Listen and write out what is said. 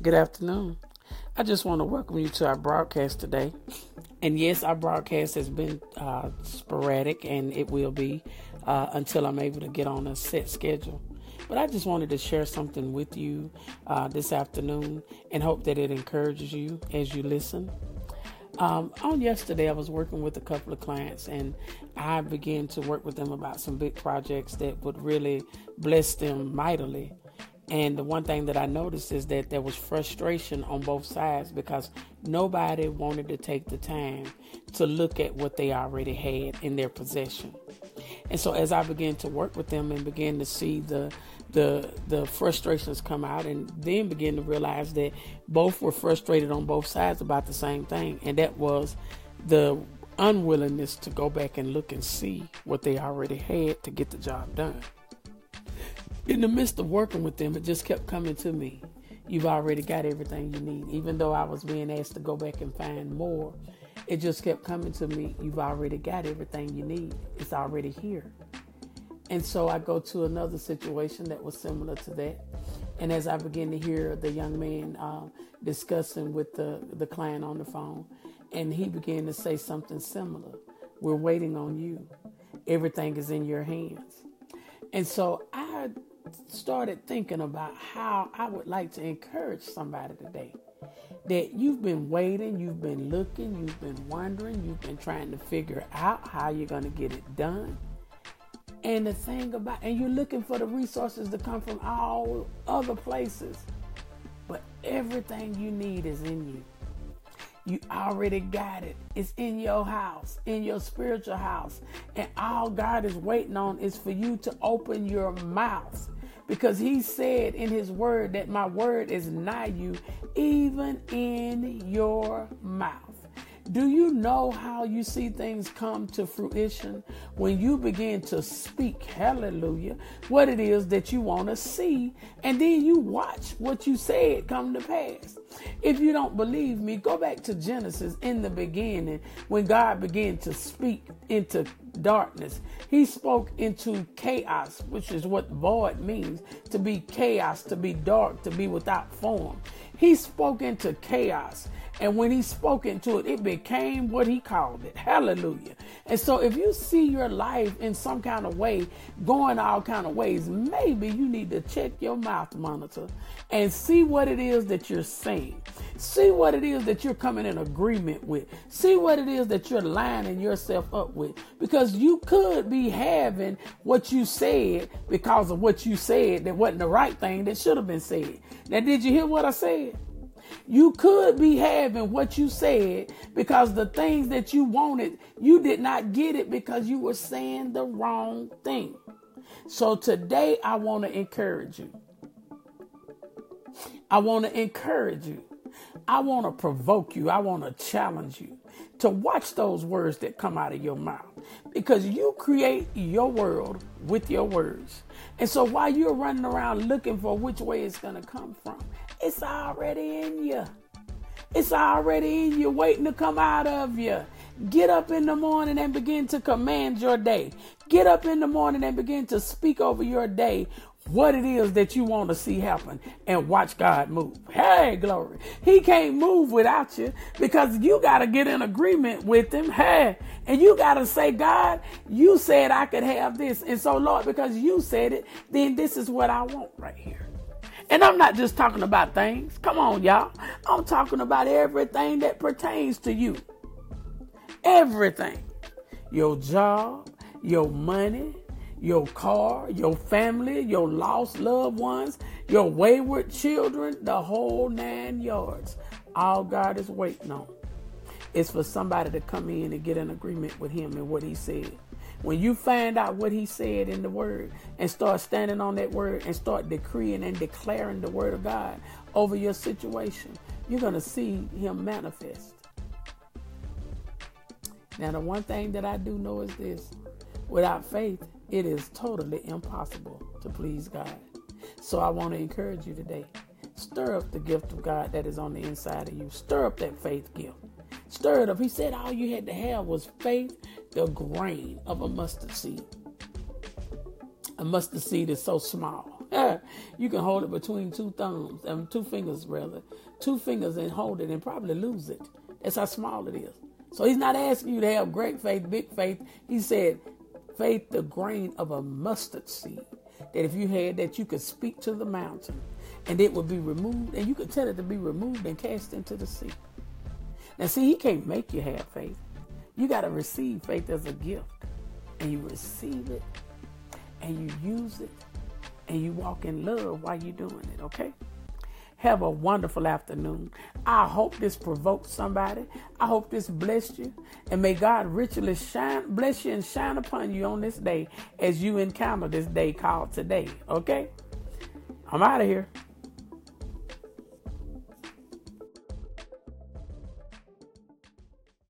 Good afternoon. I just want to welcome you to our broadcast today. And yes, our broadcast has been uh, sporadic and it will be uh, until I'm able to get on a set schedule. But I just wanted to share something with you uh, this afternoon and hope that it encourages you as you listen. Um, on yesterday, I was working with a couple of clients and I began to work with them about some big projects that would really bless them mightily. And the one thing that I noticed is that there was frustration on both sides because nobody wanted to take the time to look at what they already had in their possession. And so as I began to work with them and began to see the the the frustrations come out and then begin to realize that both were frustrated on both sides about the same thing and that was the unwillingness to go back and look and see what they already had to get the job done in the midst of working with them, it just kept coming to me. You've already got everything you need. Even though I was being asked to go back and find more, it just kept coming to me. You've already got everything you need. It's already here. And so I go to another situation that was similar to that. And as I begin to hear the young man uh, discussing with the, the client on the phone, and he began to say something similar We're waiting on you, everything is in your hands. And so I started thinking about how I would like to encourage somebody today. That you've been waiting, you've been looking, you've been wondering, you've been trying to figure out how you're going to get it done. And the thing about, and you're looking for the resources to come from all other places. But everything you need is in you. You already got it. It's in your house, in your spiritual house. And all God is waiting on is for you to open your mouth because he said in his word that my word is nigh you, even in your mouth. Do you know how you see things come to fruition when you begin to speak, hallelujah, what it is that you want to see, and then you watch what you said come to pass? If you don't believe me, go back to Genesis in the beginning when God began to speak into darkness. He spoke into chaos, which is what void means to be chaos, to be dark, to be without form. He spoke into chaos. And when he spoke into it, it became what he called it. Hallelujah. And so if you see your life in some kind of way, going all kind of ways, maybe you need to check your mouth monitor and see what it is that you're saying. See what it is that you're coming in agreement with. See what it is that you're lining yourself up with. Because you could be having what you said because of what you said that wasn't the right thing that should have been said. Now, did you hear what I said? You could be having what you said because the things that you wanted, you did not get it because you were saying the wrong thing. So today I want to encourage you. I want to encourage you. I want to provoke you. I want to challenge you to watch those words that come out of your mouth because you create your world with your words. And so while you're running around looking for which way it's going to come from, it's already in you. It's already in you, waiting to come out of you. Get up in the morning and begin to command your day. Get up in the morning and begin to speak over your day what it is that you want to see happen and watch God move. Hey, glory. He can't move without you because you got to get in agreement with him. Hey, and you got to say, God, you said I could have this. And so, Lord, because you said it, then this is what I want right here. And I'm not just talking about things. Come on, y'all. I'm talking about everything that pertains to you. Everything. Your job, your money, your car, your family, your lost loved ones, your wayward children, the whole nine yards. All God is waiting on is for somebody to come in and get an agreement with Him and what He said. When you find out what he said in the word and start standing on that word and start decreeing and declaring the word of God over your situation, you're going to see him manifest. Now, the one thing that I do know is this without faith, it is totally impossible to please God. So I want to encourage you today. Stir up the gift of God that is on the inside of you. Stir up that faith gift. Stir it up. He said all you had to have was faith the grain of a mustard seed. A mustard seed is so small. you can hold it between two thumbs, um, two fingers rather, two fingers and hold it and probably lose it. That's how small it is. So he's not asking you to have great faith, big faith. He said, faith the grain of a mustard seed. That if you had that, you could speak to the mountain and it would be removed, and you could tell it to be removed and cast into the sea. Now, see, he can't make you have faith. You got to receive faith as a gift, and you receive it, and you use it, and you walk in love while you're doing it, okay? Have a wonderful afternoon. I hope this provoked somebody. I hope this blessed you. And may God richly shine, bless you and shine upon you on this day as you encounter this day called today. Okay? I'm out of here.